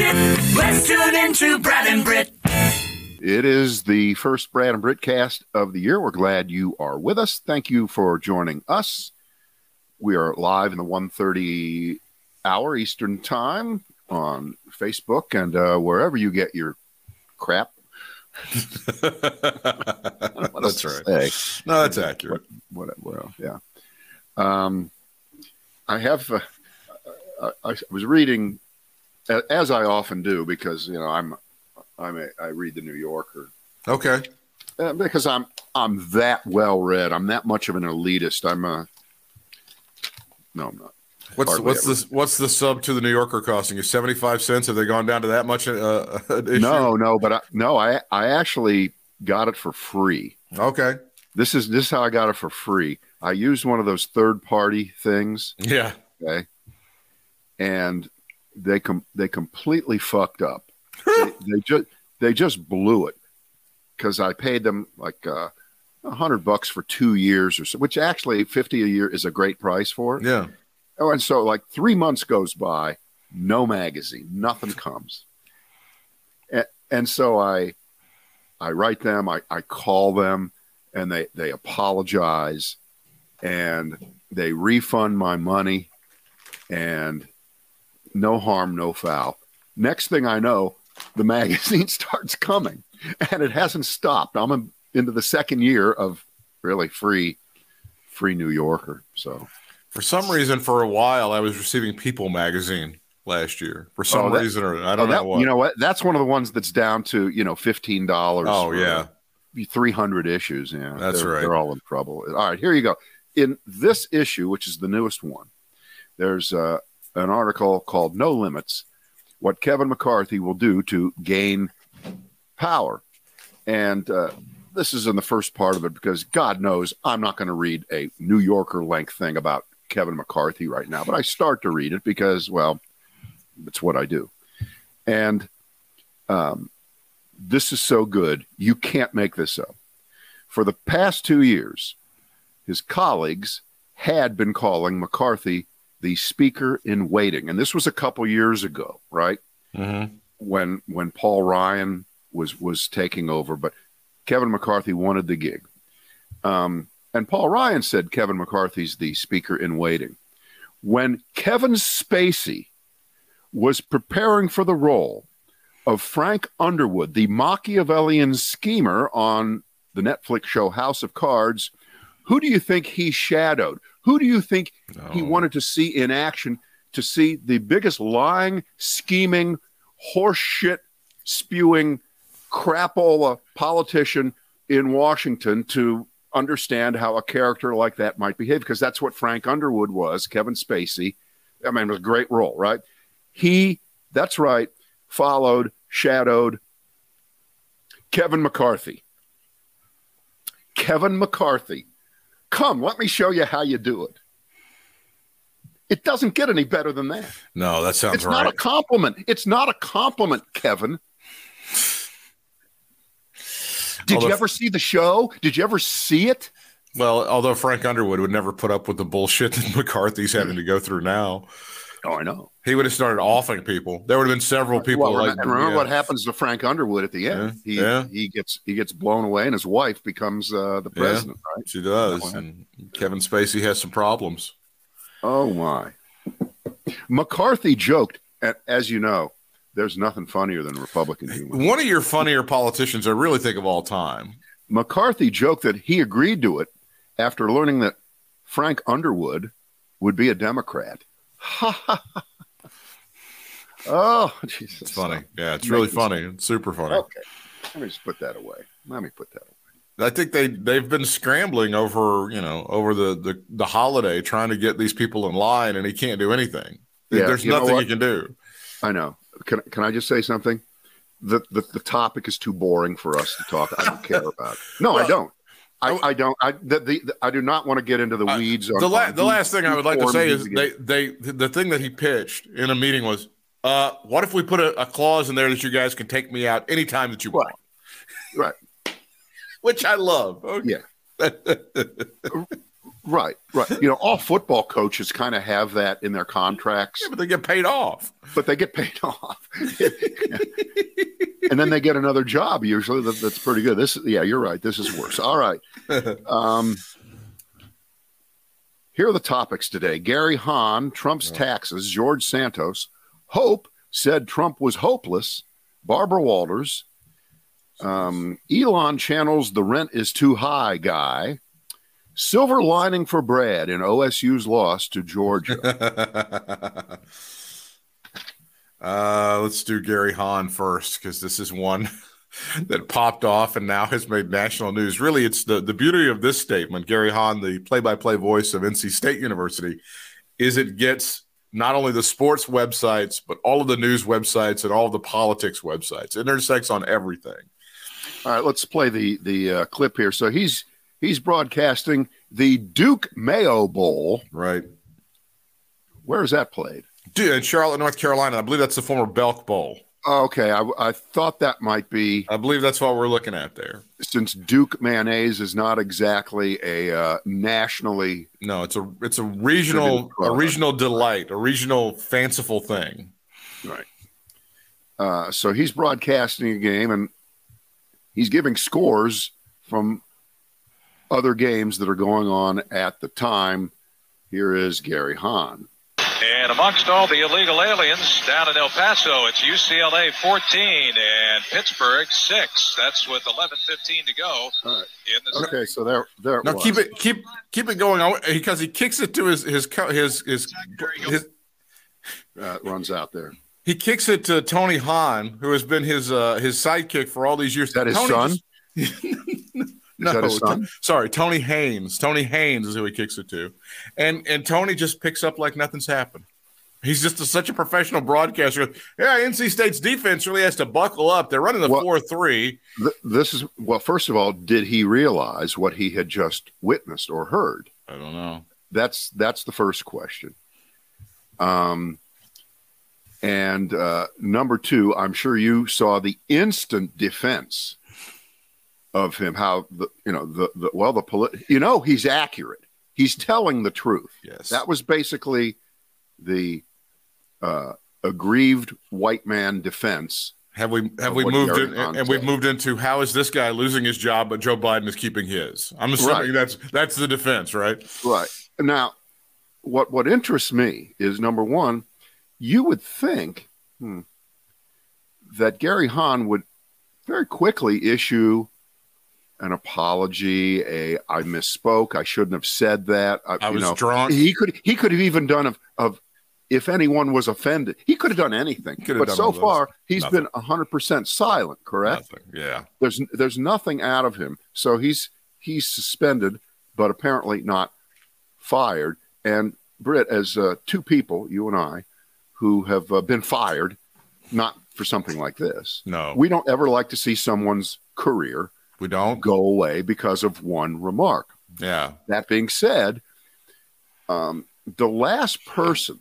bullshit. Let's tune into Brad and Britt. It is the first Brad and Britt cast of the year. We're glad you are with us. Thank you for joining us. We are live in the 1.30 hour Eastern time on Facebook and uh, wherever you get your crap. that's right. Say. No, that's accurate. What, what, well, yeah. Um, I have. Uh, I, I was reading, as I often do, because you know I'm, I'm a, I read the New Yorker. Okay. Uh, because I'm I'm that well read. I'm that much of an elitist. I'm a. No, I'm not. What's Hardly what's ever. the what's the sub to the New Yorker costing you? Seventy five cents? Have they gone down to that much? Uh, issue? No, no, but I, no, I I actually got it for free. Okay. This is this is how I got it for free. I used one of those third party things. Yeah. Okay. And they com- they completely fucked up. they, they just they just blew it because I paid them like uh, a hundred bucks for two years or so, which actually fifty a year is a great price for it. Yeah. Oh, and so like three months goes by, no magazine, nothing comes. And, and so I I write them, I, I call them, and they they apologize, and they refund my money, and no harm, no foul. Next thing I know, the magazine starts coming, and it hasn't stopped. I'm in- into the second year of really free, free New Yorker. So For some reason, for a while, I was receiving People magazine last year. For some Oh, that- reason, or I Oh, don't that- know what. You know what? That's one of the ones that's down to you know fifteen dollars. oh yeah. three hundred issues. Yeah, That's they're, right. They're all in trouble. All right, here you go. In this issue, which is the newest one, there's uh, an article called "No Limits: What Kevin McCarthy Will Do to Gain Power," and uh, this is in the first part of it because God knows I'm not going to read a New Yorker length thing about Kevin McCarthy right now, but I start to read it because, well, it's what I do, and um, this is so good you can't make this up. For the past two years, his colleagues had been calling McCarthy the speaker in waiting, and this was a couple years ago, right? Mhm. When when Paul Ryan was was taking over, but Kevin McCarthy wanted the gig, um, and Paul Ryan said Kevin McCarthy's the speaker in waiting. When Kevin Spacey was preparing for the role of Frank Underwood, the Machiavellian schemer on the Netflix show House of Cards, who do you think he shadowed? Who do you think he wanted to see in action to see the biggest lying, scheming, horseshit spewing crapola politician in Washington to understand how a character like that might behave? Because that's what Frank Underwood was, Kevin Spacey. I mean, it was a great role, right? He, that's right, followed, shadowed Kevin McCarthy. Kevin McCarthy. Come, let me show you how you do it. It doesn't get any better than that. No, that sounds It's right. It's not a compliment. It's not a compliment, Kevin. Did Although- you ever see the show? Did you ever see it? well, although Frank Underwood would never put up with the bullshit that McCarthy's having to go through now, Oh, I know. he would have started offing people. There would have been several people well, like. and remember yeah. what happens to Frank Underwood at the end? Yeah, He yeah. he gets he gets blown away, and his wife becomes uh, the Yeah. president. Right? She does, and Kevin Spacey has some problems. Oh my! McCarthy joked, and as you know, there's nothing funnier than Republican humor. One of your funnier politicians, I really think of all time. McCarthy joked that he agreed to it after learning that Frank Underwood would be a Democrat. oh, Jesus. It's funny. Yeah, it's really funny. It's super funny. Okay. Let me just put that away. Let me put that away. I think they they've been scrambling over you know over the the, the holiday trying to get these people in line, and he can't do anything. Yeah, There's you nothing he can do. I know. Can, can I just say something? The, the the topic is too boring for us to talk. I don't care about. It. No, I don't. I, I- I don't. I the, the, I do not want to get into the I- weeds. on, The, la- on the last thing I would like to say is they they the thing that he pitched in a meeting was, uh, what if we put a, a clause in there that you guys can take me out anytime that you want, right. which I love. Okay. Yeah. Right, right. You know, all football coaches kind of have that in their contracts, Yeah, but they get paid off. but they get paid off, and then they get another job. Usually, that, that's pretty good. This, yeah, you're right. This is worse. All right. Um, here are the topics today: Gary Hahn, Trump's taxes, George Santos, Hope said Trump was hopeless, Barbara Walters, um, Elon channels the rent is too high guy. Silver lining for Brad in OSU's loss to Georgia. uh, let's do Gary Hahn first because this is one that popped off and now has made national news. Really, it's the, the beauty of this statement, Gary Hahn, the play by play voice of NC State University, is it gets not only the sports websites, but all of the news websites and all of the politics websites. It intersects on everything. All right, let's play the the uh, clip here. So he's he's broadcasting the Duke Mayo Bowl. Right. Where is that played? Dude, in Charlotte, North Carolina, I believe that's the former Belk Bowl. Oh, okay, I, I thought that might be I believe that's what we're looking at there. since Duke mayonnaise is not exactly a uh, nationally No, it's a it's a regional a regional delight, a regional fanciful thing. right. Uh, so he's broadcasting a game and he's giving scores from other games that are going on at the time. Here is Gary Hahn. And amongst all the illegal aliens down in El Paso, it's UCLA 14 and Pittsburgh 6. That's with 11:15 to go All right. in the Okay, so there, there. It No, was. keep it keep keep it going on because he kicks it to his his co- his his, his Uh, runs out there. he kicks it to Tony Hahn, who has been his uh his sidekick for all these years. Is that his Tony son? just- Is no, son? sorry, Tony Haynes. Tony Haynes is who he kicks it to, and and Tony just picks up like nothing's happened. He's just a, such a professional broadcaster. Yeah, NC State's defense really has to buckle up. They're running the Well- four three. Th- this is well. First of all, did he realize what he had just witnessed or heard? I don't know. That's that's the first question. Um, and uh, number two, I'm sure you saw the instant defense of him. How the you know the, the well the polit- you know he's accurate. He's telling the truth. Yes, That was basically the uh, aggrieved white man defense. Have we have we moved in, and we've moved into how is this guy losing his job but Joe Biden is keeping his? I'm assuming Right. that's that's the defense, right? Right now, what what interests me is number one, you would think hmm, that Gary Hahn would very quickly issue an apology. A I misspoke. I shouldn't have said that. I you was know, drunk. He could he could have even done of of if anyone was offended. He could have done anything. could have But done so far, he's Nothing. been hundred percent silent. Correct. Nothing. Yeah. There's there's nothing out of him. So he's he's suspended, but apparently not fired. And Britt, as uh, two people, you and I, who have uh, been fired, not for something like this, No, we don't ever like to see someone's career we don't. go away because of one remark. Yeah. That being said, um, the last person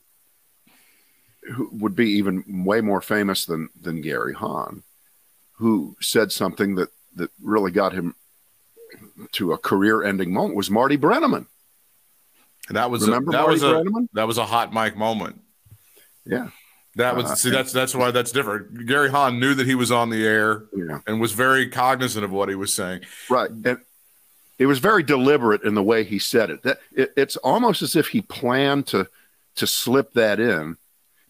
who would be even way more famous than than Gary Hahn, who said something that that really got him to a career-ending moment, was Marty Brennaman. That was Remember a, that Marty was a Brennaman? that was a hot mic moment. Yeah, That was Uh, see that's that's why that's different. Gary Hahn knew that he was on the air yeah, and was very cognizant of what he was saying. right. And it was very deliberate in the way he said it. That it, it's almost as if he planned to to slip that in,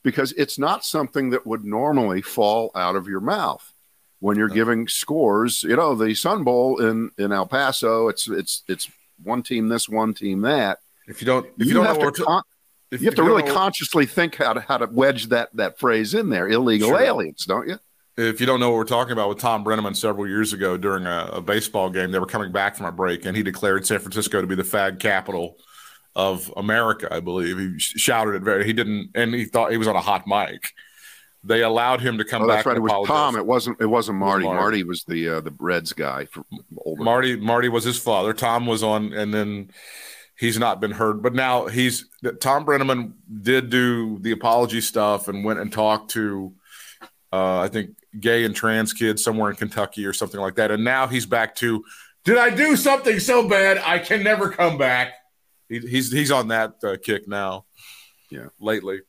because it's not something that would normally fall out of your mouth when you're giving scores. You know, the Sun Bowl in in El Paso, it's it's it's one team this, one team that. If you don't if you, You, don't know have what to con- if you have to really know- consciously think how to how to wedge that that phrase in there. Illegal Sure. aliens, don't you? if you don't know what we're talking about with Tom Brennaman several years ago during a, a baseball game, they were coming back from a break and he declared San Francisco to be the fag capital of America, I believe. He sh- shouted it very, he didn't, and he thought he was on a hot mic. They allowed him to come Oh, back. that's right. It was apologize. Tom. It wasn't. It wasn't Marty. Marty. Marty was the uh, the Reds guy. Marty Marty was his father. Tom was on, and then he's not been heard. But now he's Tom Brennaman did do the apology stuff and went and talked to uh, I think gay and trans kids somewhere in Kentucky or something like that. And now he's back to did I do something so bad I can never come back? he, he's he's on that uh, kick now. Yeah. lately.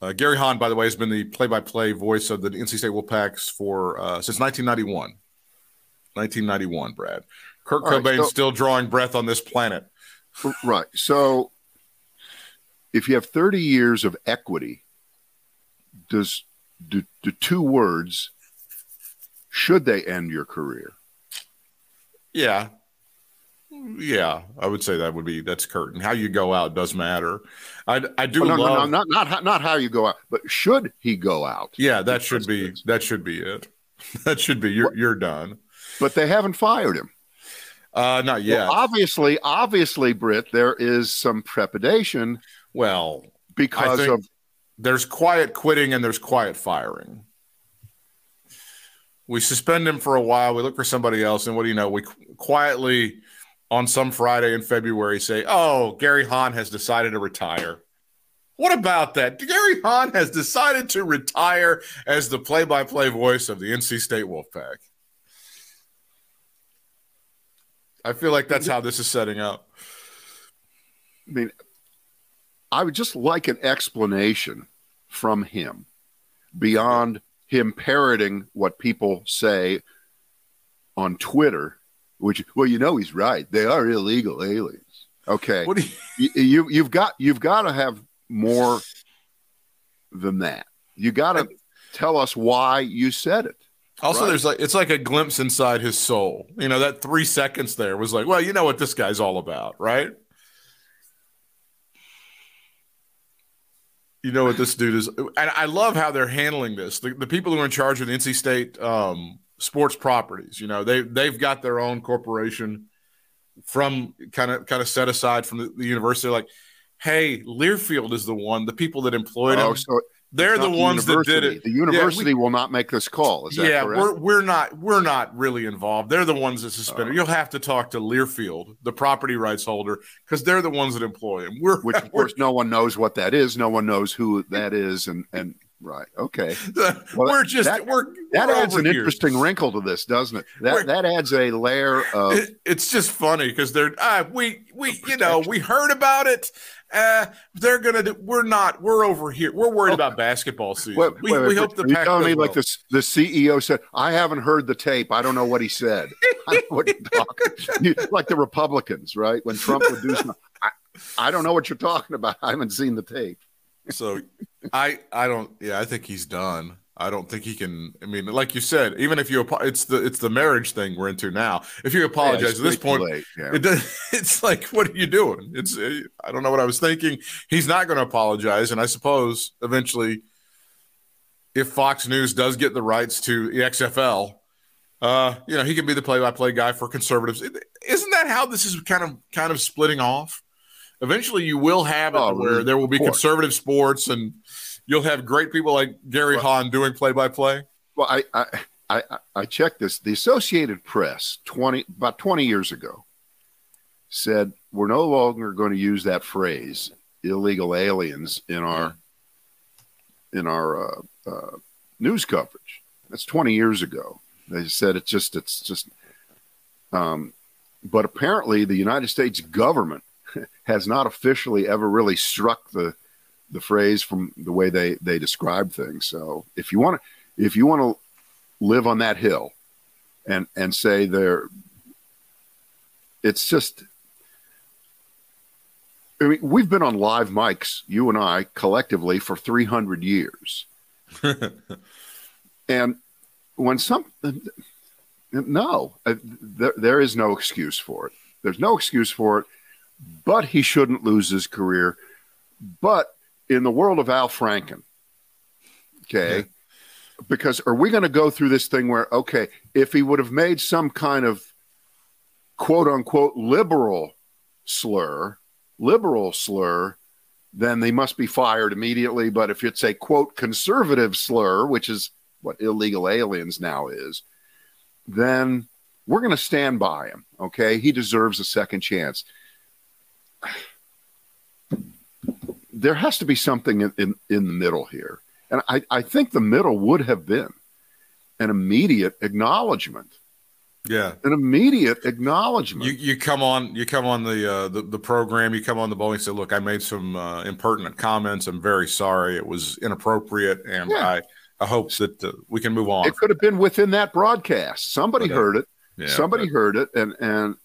Uh, Gary Hahn, by the way, has been the play-by-play voice of the NC State Wolfpacks for uh, since 1991. 1991, Brad. Kurt All right, Cobain so- still drawing breath on this planet. Right. So if you have 30 years of equity, does do, do two words should they end your career? Yeah. Yeah, I would say that would be that's curtain. How you go out does matter. I I do Oh, no, love no, no, not not how- not how you go out, but should he go out? Yeah, that should be that should be it. That should be you're you're done. But they haven't fired him. Uh not yet. Well, obviously, obviously, Britt, there is some trepidation well, because of there's quiet quitting and there's quiet firing. We suspend him for a while. We look for somebody else, and what do you know? We qu- quietly on some Friday in February say, "Oh, Gary Hahn has decided to retire." What about that? Gary Hahn has decided to retire as the play-by-play voice of the NC State Wolfpack. I feel like that's how this is setting up. I mean, I would just like an explanation from him beyond him parroting what people say on Twitter, which, well, you know, he's right. They are illegal aliens. Okay. What you, you, you you've got you've got to have more than that. You got to tell us why you said it. Also, Right. there's like it's like a glimpse inside his soul. You know, that three seconds there was like, well, you know what this guy's all about, right? You know what this dude is, and I love how they're handling this. The, the people who are in charge of the NC State um, sports properties, you know, they they've got their own corporation from kind of kind of set aside from the, the university. Like, hey, Learfield is the one. The people that employed Oh, him, so they're the ones that did it. The Yeah, university we- will not make this call. Is that yeah, correct? we're we're not we're not really involved. They're the ones that suspended. Oh. You'll have to talk to Learfield, the property rights holder, because they're the ones that employ him. We're Which, of course, no one knows what that is. No one knows who that is, and and right, okay. we're just that- we're That we're adds an here. interesting wrinkle to this, doesn't it? That We're- that adds a layer of It- it's just funny because they're uh, we we you know we heard about it. Uh, they're gonna do, we're not we're over here. We're worried about basketball season. Wait, we, wait, we wait, hope the are you Pac telling does me like well. this? The CEO said, "I haven't heard the tape. I don't know what he said." I don't know what you're talking. You- like the Republicans, right? When Trump would do something, I, I don't know what you're talking about. I haven't seen the tape. So I I don't yeah I think he's done. I don't think he can. I mean, like you said, even if you it's the it's the marriage thing we're into now. If you apologize it's at this point. Yeah. it does, it's like what are you doing? It's uh, I don't know what I was thinking. He's not going to apologize, and I suppose eventually, if Fox News does get the rights to the XFL, uh, you know he can be the play-by-play guy for conservatives. Isn't that how this is kind of kind of splitting off? Eventually, you will have it Oh, where there will be conservative sports, and you'll have great people like Gary Well- Hahn doing play-by-play. Well, I, I, I, I checked this. The Associated Press, twenty about twenty years ago, said we're no longer going to use that phrase "illegal aliens" in our in our uh, uh, news coverage. That's twenty years ago. They said it's just it's just. Um, but apparently, the United States government has not officially ever really struck the the phrase from the way they they describe things. So if you want to if you want to live on that hill and and say there it's just I mean, we've been on live mics, you and I, collectively for 300 years. and when some, no, there, there is no excuse for it. There's no excuse for it, but he shouldn't lose his career. But in the world of Al Franken, okay, because are we going to go through this thing where okay if he would have made some kind of quote unquote liberal slur liberal slur then they must be fired immediately. But if it's a quote conservative slur which is what illegal aliens now is then we're going to stand by him okay? He deserves a second chance there has to be something in, in, in the middle here and I, I think the middle would have been an immediate acknowledgement Yeah, an immediate acknowledgement. You, you come on you come on the, uh, the the program. You come on the bowl and say, "Look, I made some uh, impertinent comments. I'm very sorry. It was inappropriate, and Yeah. I I hope that uh, we can move on." it could have been within that broadcast. Somebody Whatever. heard it. Yeah, Somebody heard it, and and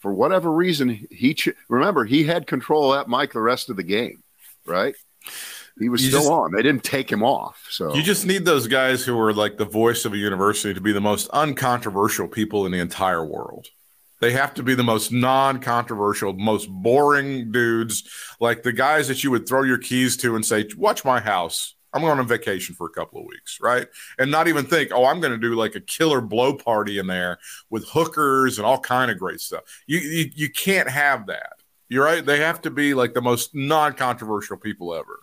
for whatever reason, he ch- remember he had control of that mic the rest of the game, right? He was You still just- on. They didn't take him off. So You just need those guys who are like the voice of a university to be the most uncontroversial people in the entire world. They have to be the most non-controversial, most boring dudes, like the guys that you would throw your keys to and say, "Watch my house. I'm going on vacation for a couple of weeks," right? And not even think, "Oh, I'm going to do like a killer blow party in there with hookers and all kind of great stuff." You you, you can't have that. You're right. They have to be like the most non-controversial people ever.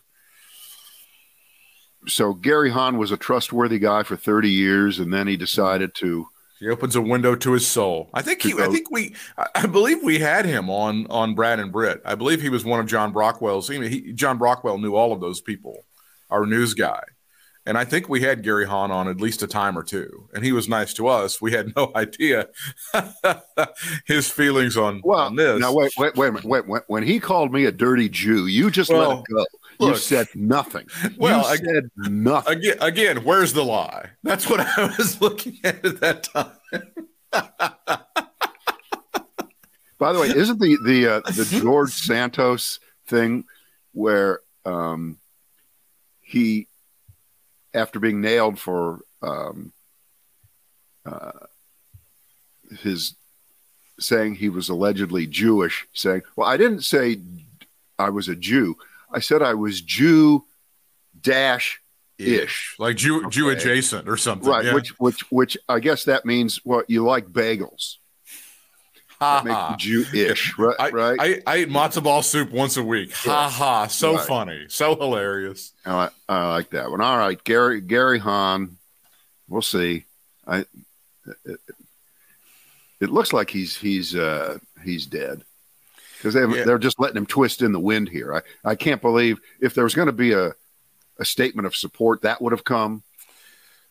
so Gary Hahn was a trustworthy guy for 30 years, and then he decided to. He opens a window to his soul. I think he. I think we. I believe we had him on on Brad and Britt. I believe he was one of John Brockwell's. He, John Brockwell knew all of those people, our news guy, and I think we had Gary Hahn on at least a time or two. And he was nice to us. We had no idea his feelings on, Well, on this. now wait, wait, wait a minute. Wait, when, when he called me a dirty Jew, you just let it go. you said nothing. Well, you I- said nothing. again, again, where's the lie? That's what I was looking at at that time. By the way, isn't the the uh, the George Santos thing where um, he, after being nailed for um, uh, his saying he was allegedly Jewish, saying, "Well, I didn't say I was a Jew. I said I was Jew dash ish." like Jew Jew adjacent or something, Right, yeah. which which which I guess that means well, you like bagels. Ha Make ha. Jew-ish, right? I, right. I, I eat matzo ball soup once a week. Ha ha. So Right. funny. So hilarious. I, like- I like that one. All right, Gary Gary Hahn. We'll see. I. It, it looks like he's he's uh, he's dead because they Yeah. they're just letting him twist in the wind here. I, I can't believe if there was going to be a a statement of support that would have come.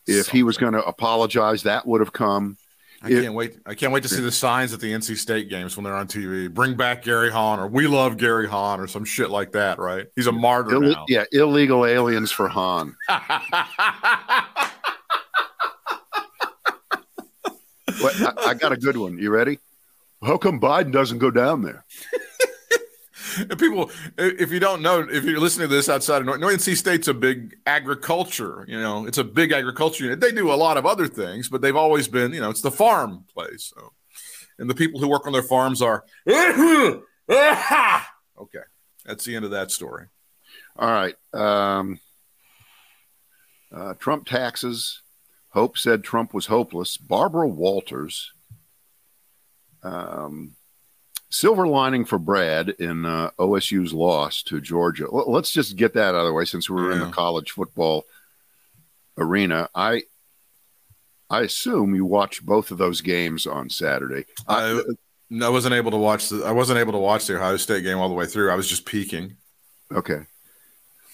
If he was going to apologize, that would have come. I It- can't wait. I can't wait to see the signs at the NC State games when they're on TV. Bring back Gary Hahn or we love Gary Hahn or some shit like that, right? He's a martyr Ill- now. yeah, illegal aliens for Hahn. What, I, I got a good one. You ready? How come Biden doesn't go down there? And people, if you don't know, if you're listening to this outside of North, North NC State's a big agriculture. You know, it's a big agriculture unit. They do a lot of other things, but they've always been, you know, it's the farm place. So, and the people who work on their farms are okay. That's the end of that story. All right. Um, uh, Trump taxes. Hope said Trump was hopeless. Barbara Walters. Um, silver lining for Brad in uh, OSU's loss to Georgia. Let's just get that out of the way since we're in the college football arena. I I assume you watched both of those games on Saturday. I, I wasn't able to watch the. I wasn't able to watch the Ohio State game all the way through. I was just peeking. Okay.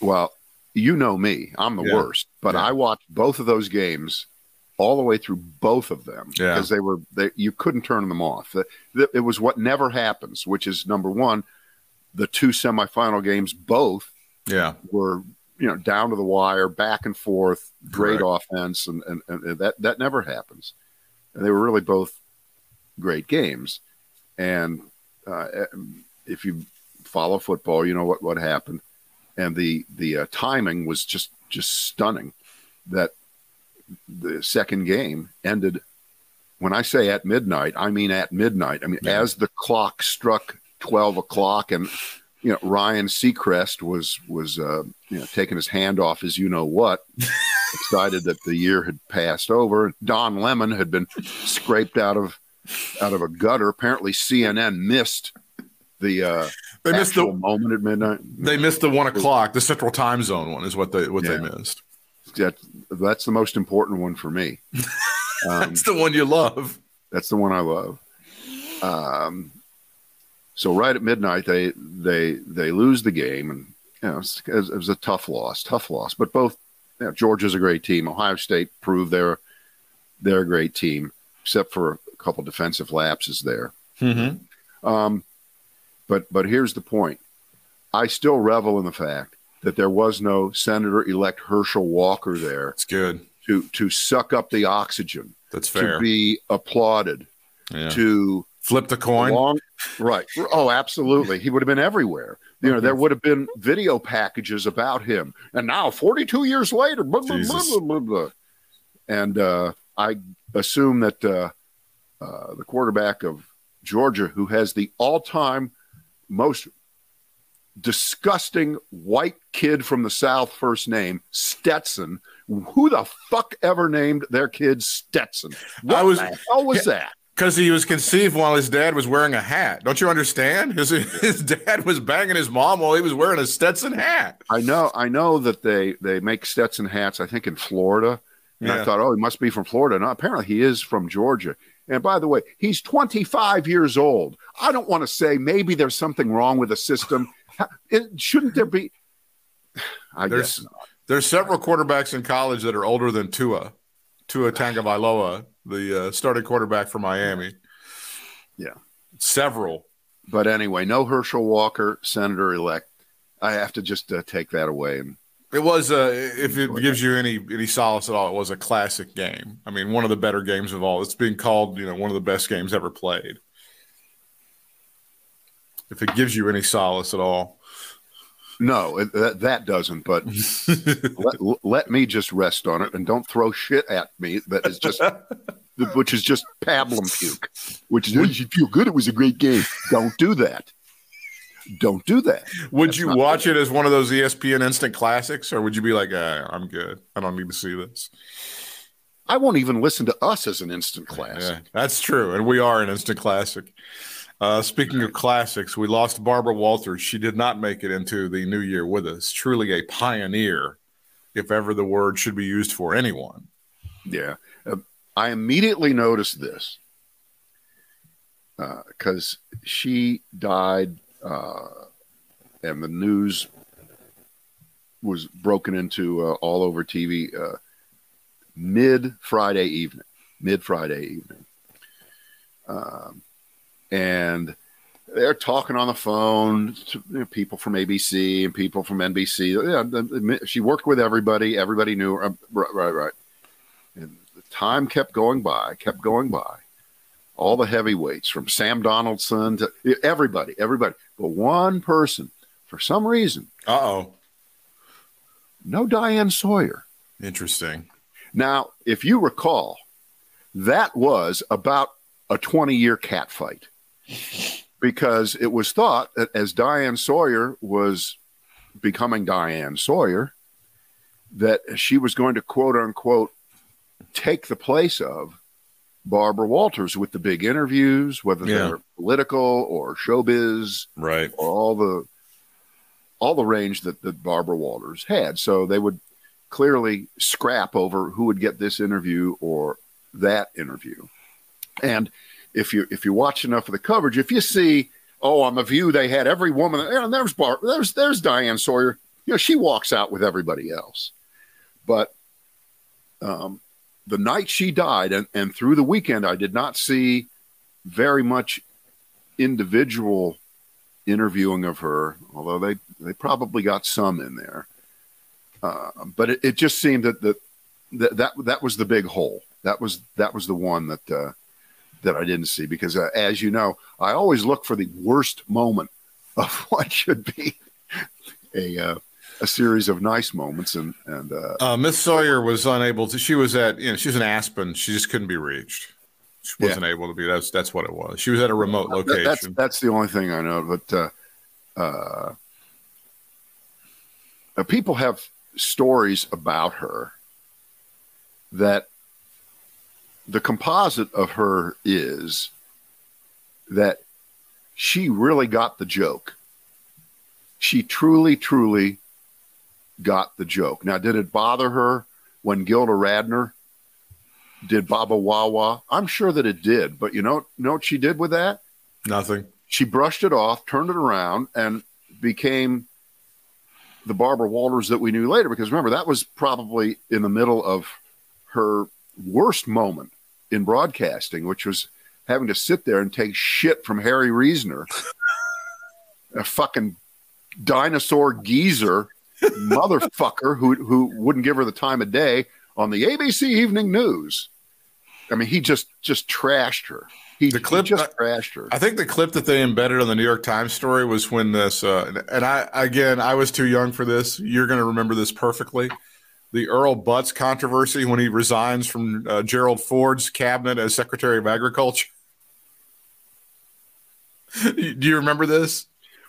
Well, you know me. I'm the Yeah. worst. But Yeah. I watched both of those games all the way through both of them Yeah. because they were they, you couldn't turn them off. It was what never happens, which is number one, the two semifinal games both Yeah, were you know down to the wire, back and forth, great offense, and, and, and that that never happens. And they were really both great games. And uh, if you follow football, you know what what happened. And the the uh, timing was just just stunning. That the second game ended. When I say at midnight, I mean at midnight. I mean Yeah. as the clock struck twelve o'clock, and you know Ryan Seacrest was was uh, you know taking his hand off his you know what, excited that the year had passed over. Don Lemon had been scraped out of out of a gutter. Apparently, CNN missed the uh, they missed the. moment at midnight. They missed the one o'clock. The Central Time Zone one is what they what they missed. That, that's the most important one for me. Um, That's the one you love. That's the one I love. Um, so right at midnight, they they they lose the game, and you know it's- it was a tough loss, tough loss. But both you know, Georgia's a great team. Ohio State proved they're they're a great team. except for a couple defensive lapses there. Mm-hmm. Um, but but here's the point: I still revel in the fact that there was no Senator-elect Herschel Walker there It's good. to to suck up the oxygen, That's fair. to be applauded, yeah. to Flip the coin. long, right? Oh, absolutely. He would have been everywhere. You know, there would have been video packages about him. And now, 42 years later, blah, blah, blah, blah, blah, blah. and uh, I assume that uh, uh, the quarterback of Georgia, who has the all-time most disgusting white kid from the South first name, Stetson. Who the fuck ever named their kid Stetson? What I was- the hell was that? Because he was conceived while his dad was wearing a hat. Don't you understand? His, his dad was banging his mom while he was wearing a Stetson hat. I know, I know that they they make Stetson hats. I think in Florida, and I thought, oh, he must be from Florida. No, apparently he is from Georgia. And by the way, he's 25 years old. I don't want to say maybe there's something wrong with the system. It, shouldn't there be? I There's-. There's several quarterbacks in college that are older than Tua, Tua Tagovailoa, the uh, starting quarterback for Miami. Yeah. several. But anyway, no Herschel Walker, Senator elect. I have to just uh, take that away. And It was, uh, if it gives you any any solace at all, it was a classic game. I mean, one of the better games of all. It's being called, you know, one of the best games ever played. If it gives you any solace at all, no, it, that, that doesn't. But let, let me just rest on it and don't throw shit at me that is just which is just pablum puke which is you feel good it was a great game don't do that don't do that would That's you watch it as one of those ESPN instant classics, or would you be like, uh, "I'm good. I don't need to see this." i won't even listen to us as an instant classic. Yeah, that's true, and we are an instant classic. Uh, speaking of classics, we lost Barbara Walters. She did not make it into the new year with us. Truly a pioneer, if ever the word should be used for anyone. yeah Uh, i immediately noticed this because she died uh, and the news was broken into uh, all over tv uh, mid friday evening mid friday evening um, and they're talking on the phone to you know, people from ABC and people from NBC. Yeah, she worked with everybody. Everybody knew her. Uh, Right, right, right. And the time kept going by, kept going by. All the heavyweights from Sam Donaldson to everybody, everybody. But one person, for some reason, Uh oh. no Diane Sawyer. Interesting. Now, if you recall, that was about a 20 year cat fight because it was thought that as Diane Sawyer was becoming Diane Sawyer, that she was going to quote unquote take the place of Barbara Walters with the big interviews, whether Yeah. they're political or showbiz Right. or all the all the range that, that Barbara Walters had. So they would clearly scrap over who would get this interview or that interview. And if you if you watch enough of the coverage, if you see, oh, on the view they had every woman, yeah, there's Bar, there's there's Diane Sawyer. You know, she walks out with everybody else. But um, the night she died, and, and through the weekend, I did not see very much individual interviewing of her, although they, they probably got some in there. Uh, but it, it just seemed that, that that that that was the big hole. That was that was the one that uh, that I didn't see because, uh, as you know, I always look for the worst moment of what should be a uh, a series of nice moments, and and uh, Uh, Miss Sawyer was unable to. She was at, you know, she was in Aspen. She just couldn't be reached. She wasn't able to be. That's that's what it was. She was at a remote That- that's location. that's the only thing I know. But uh, uh, uh, people have stories about her that the composite of her is that she really got the joke. She truly, truly got the joke. Now, did it bother her when Gilda Radner did Baba Wawa? I'm sure that it did. But you know, know what she did with that? Nothing. she brushed it off, turned it around, and became the Barbara Walters that we knew later. Because remember, that was probably in the middle of her worst moment in broadcasting, which was having to sit there and take shit from Harry Reasoner, a fucking dinosaur geezer motherfucker who who wouldn't give her the time of day on the ABC Evening News. I mean, he just just trashed her. He, The clip- he just trashed her. I think the clip that they embedded on the New York Times story was when this, uh, and I again, I was too young for this. You're going to remember this perfectly. The Earl Butz controversy when he resigns from uh, Gerald Ford's cabinet as Secretary of Agriculture. Do you remember this?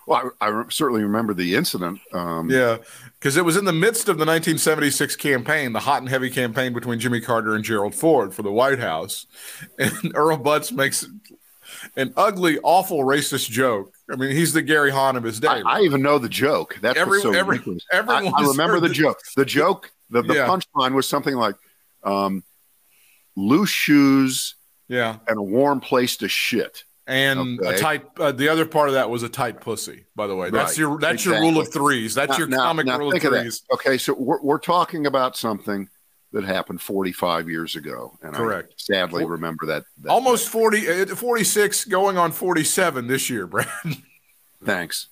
Well, I, I certainly remember the incident. Um, Yeah, because it was in the midst of the 1976 campaign, the hot and heavy campaign between Jimmy Carter and Gerald Ford for the White House. And Earl Butz makes an ugly, awful racist joke. I mean, he's the Gary Hahn of his day. I, I even know the joke. That's Every- so every- everyone I, I remember the joke. The joke, the, the Yeah. punchline was something like um, loose shoes yeah, and a warm place to shit. and a tight. Uh, the other part of that was a tight pussy. By the way, that's Right. your that's your rule of threes. That's Now- your now- comic now rule of think of threes. Okay, so we're, we're talking about something that happened 45 years ago. And Correct. I sadly remember that. that Almost 40, uh, 46, going on 47 this year, Brad. Thanks.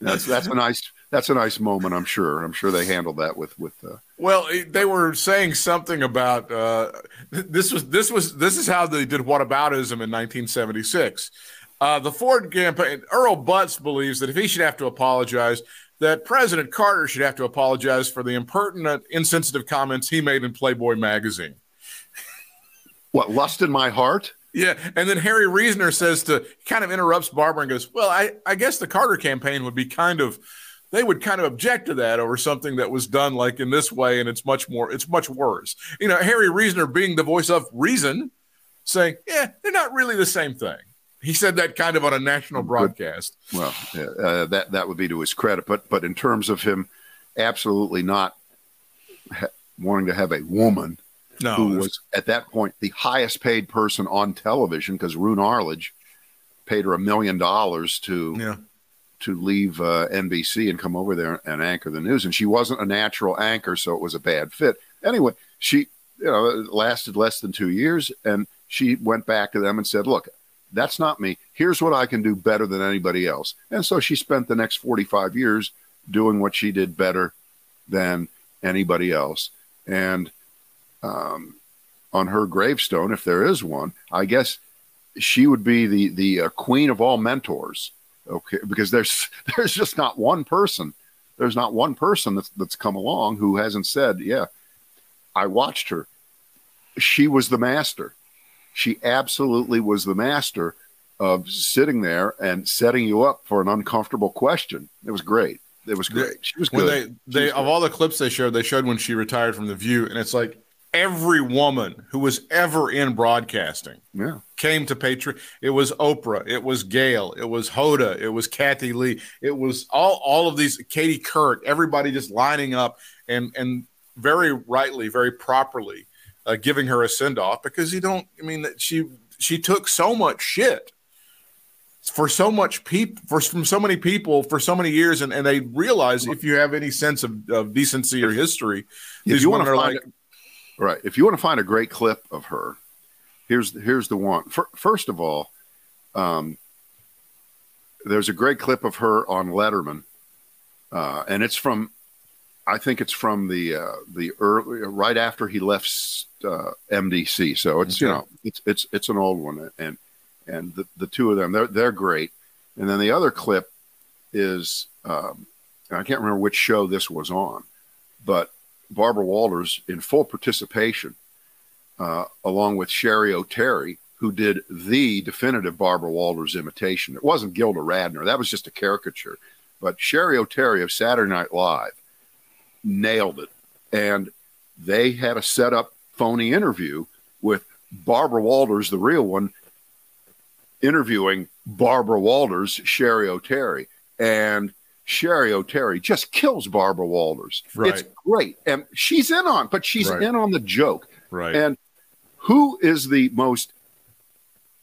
that's that's a nice that's a nice moment. I'm sure. I'm sure they handled that with with. Uh, Well, they were saying something about uh, this was this was this is how they did whataboutism in 1976. Uh, the Ford campaign, Earl Butz believes that if he should have to apologize, that President Carter should have to apologize for the impertinent, insensitive comments he made in Playboy magazine. what lust in my heart? Yeah, and then Harry Reasoner says to kind of interrupts Barbara and goes, "Well, I I guess the Carter campaign would be kind of." They would kind of object to that over something that was done like in this way, and it's much more, it's much worse. You know, Harry Reasoner being the voice of reason, saying, "Yeah, they're not really the same thing." He said that kind of on a national broadcast. Well, uh, that that would be to his credit, but but in terms of him, absolutely not ha- wanting to have a woman No, who was at that point the highest paid person on television because Roone Arledge paid her a million dollars to yeah, to leave uh, NBC and come over there and anchor the news, and she wasn't a natural anchor, so it was a bad fit. Anyway, she you know it lasted less than two years, and she went back to them and said, "Look." That's not me. Here's what I can do better than anybody else. And so she spent the next 45 years doing what she did better than anybody else. And um, on her gravestone, if there is one, I guess she would be the the uh, queen of all mentors. Okay, because there's there's just not one person. There's not one person that's that's come along who hasn't said, "Yeah, I watched her. She was the master. She absolutely was the master of sitting there and setting you up for an uncomfortable question. It was great. It was great. She was when good. they they was of all the clips they showed, they showed when she retired from the View, and it's like every woman who was ever in broadcasting yeah. came to Patriot. It was Oprah, it was Gail, it was Hoda, it was Kathie Lee, it was all all of these Katie Couric, everybody just lining up and and very rightly, very properly uh, giving her a send off because you don't. I mean, she she took so much shit for so much people for from so many people for so many years and, and they realize if you have any sense of, of decency or history If you want to find like Right. If you want to find a great clip of her, here's here's the one. Fir- First of all, um, there's a great clip of her on Letterman, uh, and it's from, I think it's from the uh, the early right after he left uh, NBC. So it's you know it's it's it's an old one, and and the, the two of them they're they're great. And then the other clip is um, I can't remember which show this was on, but Barbara Walters in full participation, uh, along with Cheri Oteri, who did the definitive Barbara Walters imitation. It wasn't Gilda Radner, that was just a caricature. But Cheri Oteri of Saturday Night Live nailed it. And they had a set up phony interview with Barbara Walters, the real one, interviewing Barbara Walters, Cheri Oteri. And Cheri Oteri just kills Barbara Walters. Right. It's great. And she's in on, but she's Right. in on the joke. right And who is the most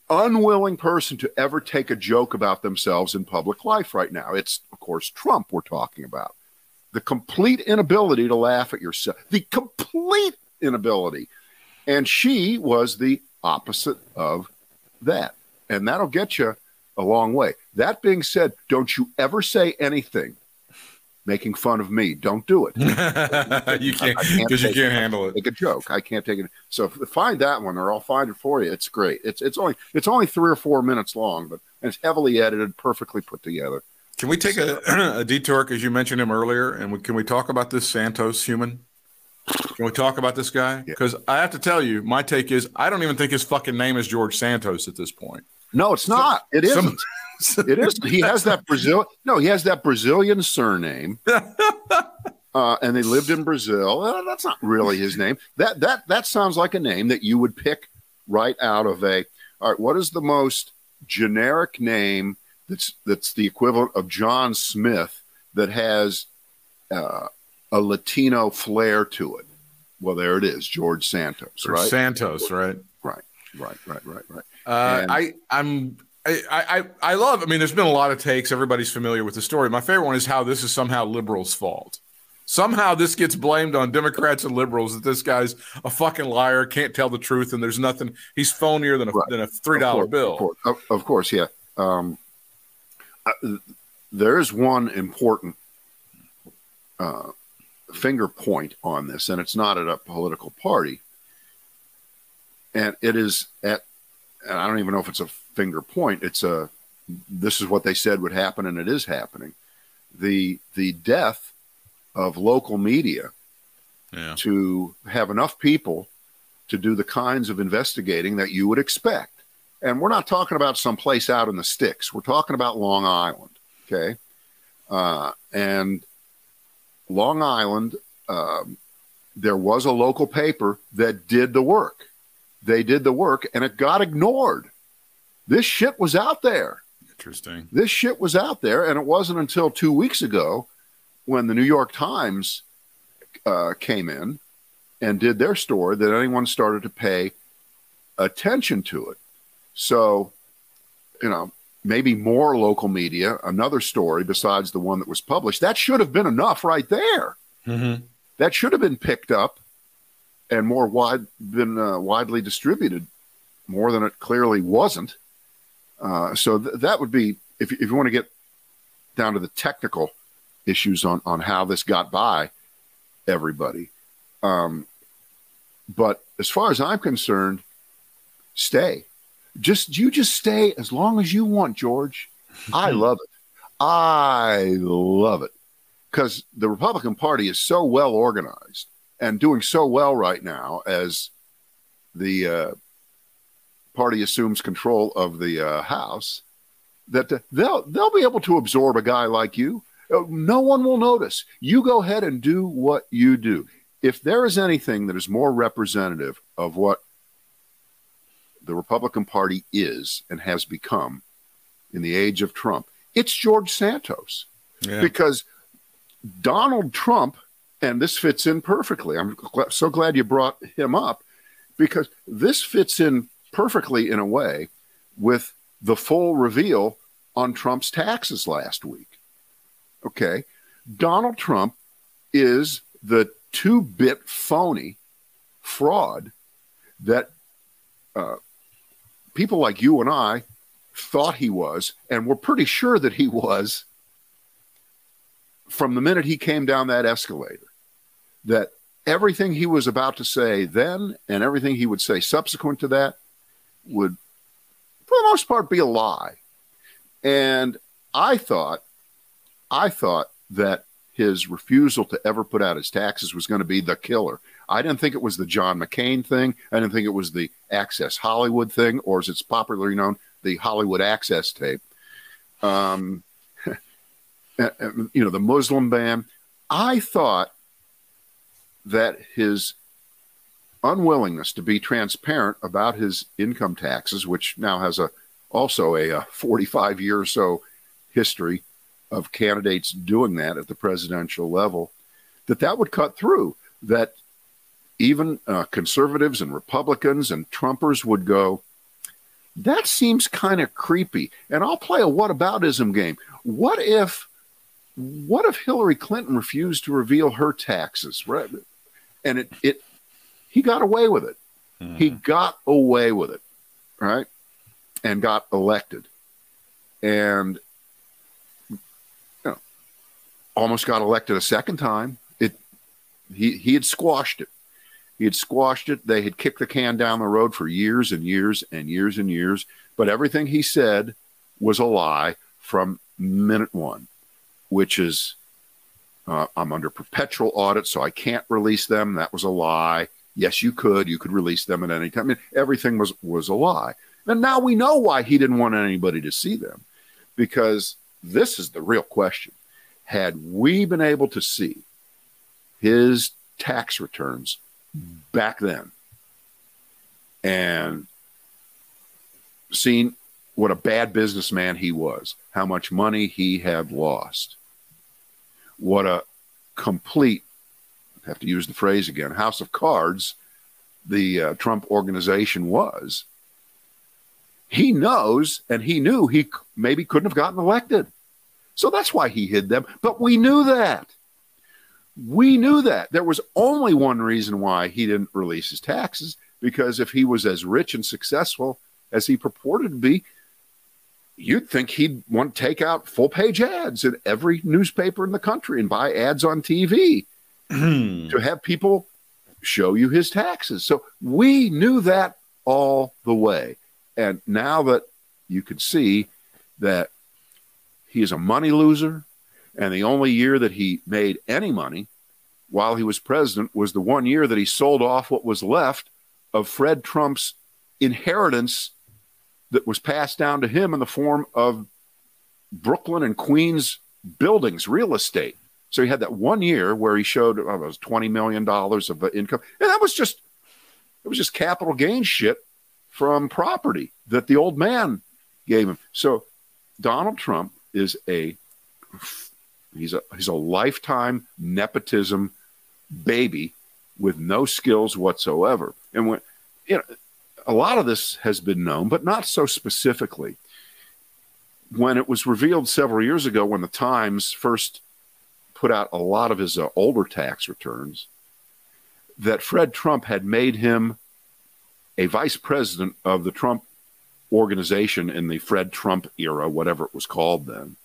unwilling person to ever take a joke about themselves in public life right now? It's, of course, Trump we're talking about. The complete inability to laugh at yourself. The complete inability. And she was the opposite of that. And that'll get you a long way. That being said, don't you ever say anything making fun of me. Don't do it. you can't because you can't handle it. Make a joke. I can't take it. So find that one, or I'll find it for you. It's great. It's it's only it's only three or four minutes long, but it's heavily edited, perfectly put together. Can we take a, a detour because you mentioned him earlier, and we, can we talk about this Santos human? Can we talk about this guy? Because yeah. I have to tell you, my take is I don't even think his fucking name is George Santos at this point. No, it's not. It isn't. it is. He has that Brazil. No, he has that Brazilian surname. Uh, and they lived in Brazil. Uh, that's not really his name. That that that sounds like a name that you would pick right out of a. All right, what is the most generic name that's that's the equivalent of John Smith that has uh, a Latino flair to it? Well, there it is, George Santos, right? Santos, right? Right, right, right, right, right. Uh, I I'm I, I, I love. I mean, there's been a lot of takes. Everybody's familiar with the story. My favorite one is how this is somehow liberals' fault. Somehow this gets blamed on Democrats and liberals that this guy's a fucking liar, can't tell the truth, and there's nothing. He's phonier than a right. than a three dollar bill. Of course, of course yeah. Um, there is one important uh, finger point on this, and it's not at a political party, and it is at. And I don't even know if it's a finger point. It's a this is what they said would happen, and it is happening. The the death of local media yeah. to have enough people to do the kinds of investigating that you would expect. And we're not talking about some place out in the sticks. We're talking about Long Island. Okay. Uh, and Long Island, um, there was a local paper that did the work. They did the work and it got ignored. This shit was out there. Interesting. This shit was out there, and it wasn't until two weeks ago when the New York Times uh, came in and did their story that anyone started to pay attention to it. So, you know, maybe more local media, another story besides the one that was published. That should have been enough right there. Mm-hmm. That should have been picked up and more wide been uh, widely distributed, more than it clearly wasn't. Uh, so th- that would be if, if you want to get down to the technical issues on on how this got by everybody. Um, but as far as I'm concerned, stay. Just you just stay as long as you want, George. I love it. I love it because the Republican Party is so well organized and doing so well right now as the uh, party assumes control of the uh, House, that uh, they'll they'll be able to absorb a guy like you. Uh, no one will notice. You go ahead and do what you do. If there is anything that is more representative of what the Republican Party is and has become in the age of Trump, it's George Santos. Yeah. Because Donald Trump, and this fits in perfectly. I'm so glad you brought him up because this fits in perfectly in a way with the full reveal on Trump's taxes last week. Okay. Donald Trump is the two bit phony fraud that uh, people like you and I thought he was, and we're pretty sure that he was from the minute he came down that escalator. That everything he was about to say then and everything he would say subsequent to that would, for the most part, be a lie. And I thought, I thought that his refusal to ever put out his taxes was going to be the killer. I didn't think it was the John McCain thing. I didn't think it was the Access Hollywood thing, or as it's popularly known, the Hollywood Access tape. Um, you know, the Muslim ban. I thought that his unwillingness to be transparent about his income taxes, which now has a also a, a 45 year or so history of candidates doing that at the presidential level, that that would cut through. That even uh, conservatives and Republicans and Trumpers would go, that seems kind of creepy. And I'll play a whataboutism game. What if, what if Hillary Clinton refused to reveal her taxes? Right? And it, it he got away with it. Mm-hmm. He got away with it, right? And got elected. And you know, almost got elected a second time. It he he had squashed it. He had squashed it. They had kicked the can down the road for years and years and years and years. But everything he said was a lie from minute one, which is uh, I'm under perpetual audit, so I can't release them. That was a lie. Yes, you could. You could release them at any time. I mean, everything was was a lie. And now we know why he didn't want anybody to see them, because this is the real question. Had we been able to see his tax returns back then and seen what a bad businessman he was, how much money he had lost, what a complete, I have to use the phrase again, house of cards the uh, Trump organization was. He knows and he knew he maybe couldn't have gotten elected. So that's why he hid them. But we knew that. We knew that. There was only one reason why he didn't release his taxes because if he was as rich and successful as he purported to be, you'd think he'd want to take out full page ads in every newspaper in the country and buy ads on TV to have people show you his taxes. So we knew that all the way. And now that you can see that he is a money loser, and the only year that he made any money while he was president was the one year that he sold off what was left of Fred Trump's inheritance that was passed down to him in the form of Brooklyn and Queens buildings, real estate. So he had that one year where he showed oh, was twenty million dollars of income, and that was just it was just capital gain shit from property that the old man gave him. So Donald Trump is a he's a he's a lifetime nepotism baby with no skills whatsoever. And when you know a lot of this has been known, but not so specifically. When it was revealed several years ago, when the Times first put out a lot of his uh, older tax returns, that Fred Trump had made him a vice president of the Trump organization in the Fred Trump era, whatever it was called then.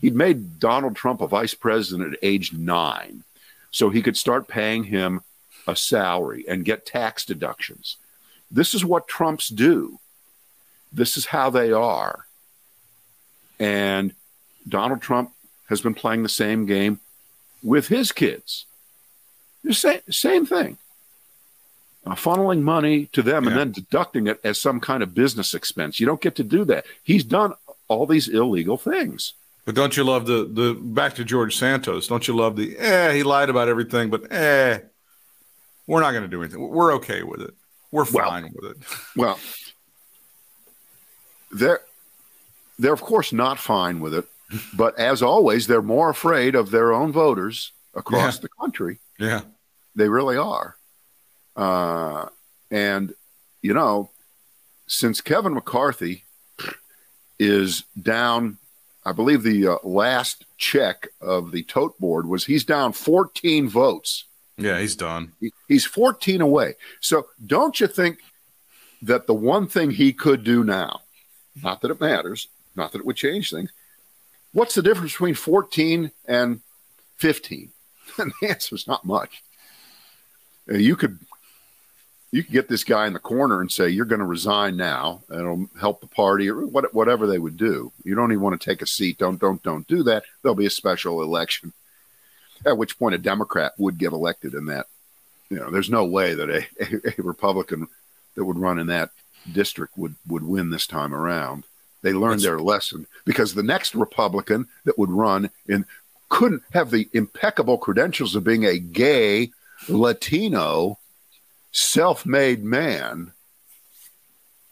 He'd made Donald Trump a vice president at age nine, so he could start paying him a salary and get tax deductions. This is what Trumps do. This is how they are. And Donald Trump has been playing the same game with his kids. The same, same thing. Uh, funneling money to them yeah. and then deducting it as some kind of business expense. You don't get to do that. He's done all these illegal things. But don't you love the the back to George Santos? Don't you love the eh? He lied about everything, but eh, we're not going to do anything. We're okay with it. We're fine well, with it. Well, they're they're of course not fine with it, but as always, they're more afraid of their own voters across yeah. the country. Yeah, they really are. Uh, and you know, since Kevin McCarthy is down, I believe the uh, last check of the tote board was he's down 14 votes yeah, he's done. He, he's 14 away. So don't you think that the one thing he could do now, not that it matters, not that it would change things, what's the difference between 14 and 15? And the answer is not much. Uh, you could you could get this guy in the corner and say you're going to resign now and it'll help the party or whatever they would do you don't even want to take a seat don't don't don't do that there'll be a special election at which point a Democrat would get elected in that. You know, there's no way that a, a, a Republican that would run in that district would would win this time around. They learned That's, their lesson because the next Republican that would run in couldn't have the impeccable credentials of being a gay Latino self-made man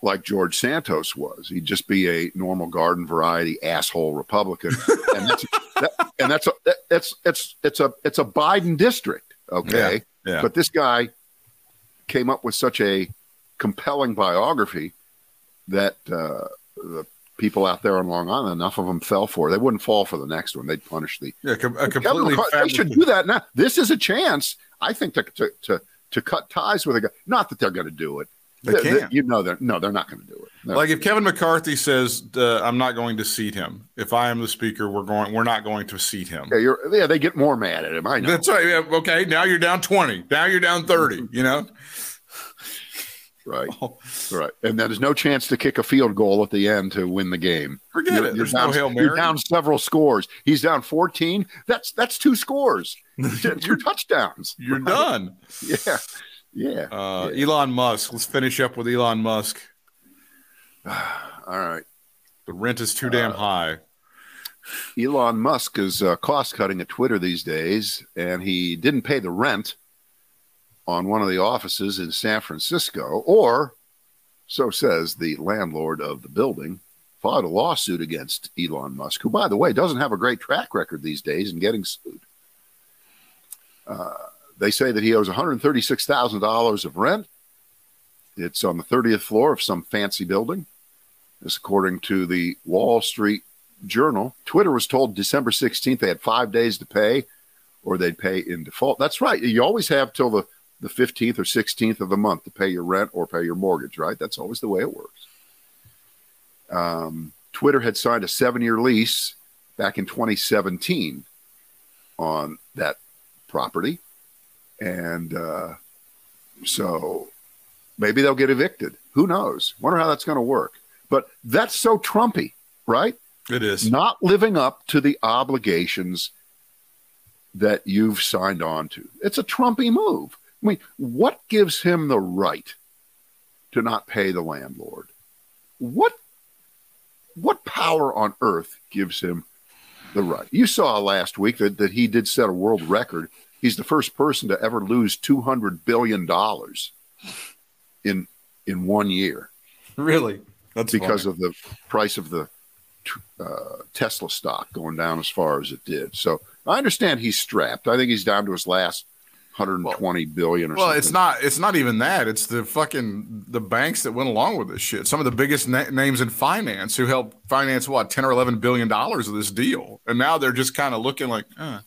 like George Santos was. He'd just be a normal garden variety asshole Republican, and that's that, and that's a, that's it's it's a it's a Biden district, okay? Yeah, yeah. But this guy came up with such a compelling biography that uh, the people out there on Long Island, enough of them fell for. It. They wouldn't fall for the next one. They'd punish the. Yeah, com- completely. they should do that now. This is a chance, I think, to, to to to cut ties with a guy. Not that they're going to do it. They Th- th- can't. you know, they're no, they're not going to do it. No. Like if Kevin McCarthy says, uh, "I'm not going to seat him," if I am the speaker, we're going. We're not going to seat him. yeah, you're, yeah, they get more mad at him. I know. That's right. Yeah, okay, now you're down twenty. Now you're down thirty. You know. Right, Oh. right. And there's no chance to kick a field goal at the end to win the game. Forget You're- it. you're There's down, no hail Mary. You're down several scores. He's down 14. That's that's two scores, two, two touchdowns. You're done. Yeah, yeah. Uh, Elon Musk. Let's finish up with Elon Musk. All right. The rent is too damn high. Elon Musk is uh, cost cutting at Twitter these days, and he didn't pay the rent on one of the offices in San Francisco, or so says the landlord of the building. Filed a lawsuit against Elon Musk, who, by the way, doesn't have a great track record these days in getting sued. Uh, they say that he owes $136,000 of rent. It's on the 30th floor of some fancy building. This, according to the Wall Street Journal. Twitter was told December 16th they had five days to pay or they'd pay in default. That's right. You always have till the, the 15th or 16th of the month to pay your rent or pay your mortgage, right? That's always the way it works. Um, Twitter had signed a seven year lease back in 2017 on that property. And uh, so maybe they'll get evicted. Who knows? Wonder how that's going to work. But that's so Trumpy, right? It is. Not living up to the obligations that you've signed on to. It's a Trumpy move. I mean, what gives him the right to not pay the landlord? What what power on earth gives him the right? You saw last week that, that he did set a world record. He's the first person to ever lose two hundred billion dollars in in one year Really. That's because funny. of the price of the uh, Tesla stock going down as far as it did. So I understand he's strapped. I think he's down to his last 120 billion or Well, something. it's not. It's not even that. It's the fucking the banks that went along with this shit. Some of the biggest na- names in finance who helped finance what ten or eleven billion dollars of this deal, and now they're just kind of looking like, uh,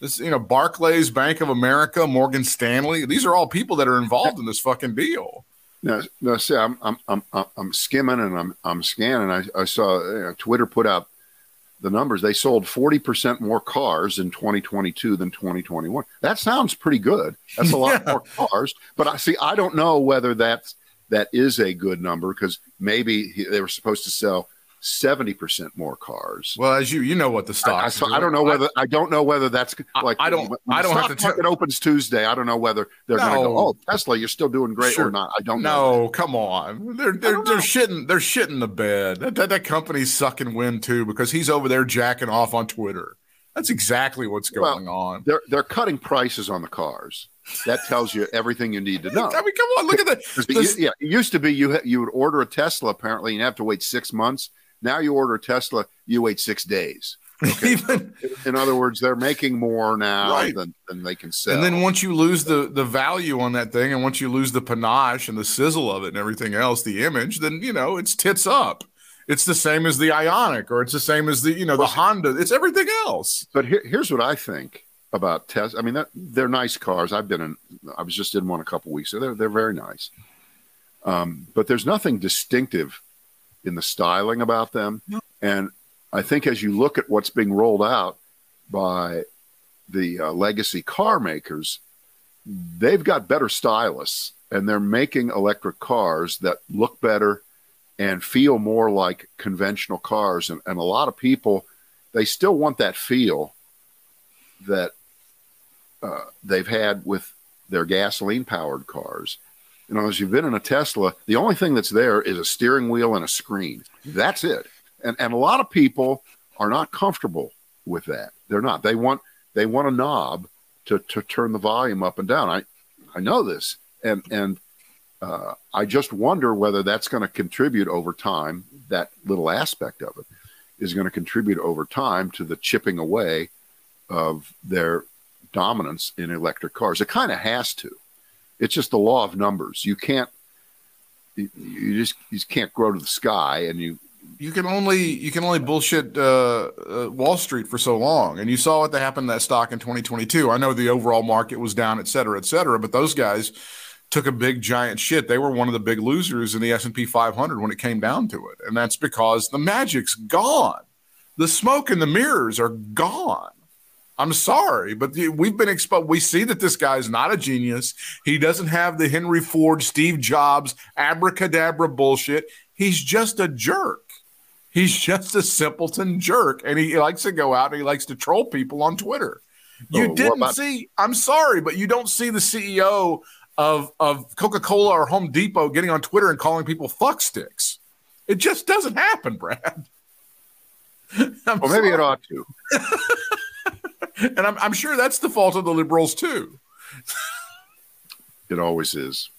this. You know, Barclays, Bank of America, Morgan Stanley. These are all people that are involved in this fucking deal. No, no. See, I'm I'm I'm I'm- I'm skimming and I'm I'm scanning. I I saw you know, Twitter put out the numbers. They sold 40 percent more cars in 2022 than 2021. That sounds pretty good. That's a lot Yeah. more cars. But I see. I don't know whether that's that is a good number because maybe they were supposed to sell 70 percent more cars. Well, as you you know what the stock. I, so I don't know whether I don't know whether that's like I don't- I don't have to market opens Tuesday. I don't know whether they're going to go. Oh, Tesla, you're still doing great Sure. or not. I don't know. No, come on. They're they're, they're shitting they're shitting the bed. That, that that company's sucking wind too because he's over there jacking off on Twitter. That's exactly what's Well, going on. They're they're cutting prices on the cars. That tells you everything you need to know. I mean, come on, look at that. it yeah, it used to be you you would order a Tesla apparently and you have to wait six months. Now you order a Tesla, you wait six days. even In other words, they're making more now Right. than, than they can sell. and then once you lose the the value on that thing, and once you lose the panache and the sizzle of it and everything else, the image, then you know it's tits up. It's the same as the Ioniq, or it's the same as the you know the Honda. It's everything else. But here, here's what I think about Tesla. I mean, that, they're nice cars. I've been in. I was just in one a couple weeks ago. They're they're very nice. Um, but there's nothing distinctive in the styling about them. And I think as you look at what's being rolled out by the uh, legacy car makers, they've got better stylists, and they're making electric cars that look better and feel more like conventional cars. And, and a lot of people they still want that feel that uh, they've had with their gasoline powered cars. You know, as you've been in a Tesla, the only thing that's there is a steering wheel and a screen. That's it. And and a lot of people are not comfortable with that. They're not. They want they want a knob to to turn the volume up and down. I I know this, and and uh, I just wonder whether that's going to contribute over time. That little aspect of it is going to contribute over time to the chipping away of their dominance in electric cars. It kind of has to. It's just the law of numbers. You can't. You just you just can't grow to the sky, and you you can only you can only bullshit uh, uh, Wall Street for so long, and you saw what happened to that stock in 2022. I know the overall market was down, et cetera, et cetera, but those guys took a big giant shit. They were one of the big losers in the S&P 500 when it came down to it, and that's because the magic's gone. The smoke and the mirrors are gone. I'm sorry, but we've been exposed. We see that this guy is not a genius. He doesn't have the Henry Ford, Steve Jobs, abracadabra bullshit. He's just a jerk. He's just a simpleton jerk, and he likes to go out and he likes to troll people on Twitter. Oh, you oh, didn't about- see. I'm sorry, but you don't see the CEO of of Coca Cola or Home Depot getting on Twitter and calling people fuck sticks. It just doesn't happen, Brad. I'm well, maybe sorry. it ought to. and I'm, I'm sure that's the fault of the liberals too. it always is.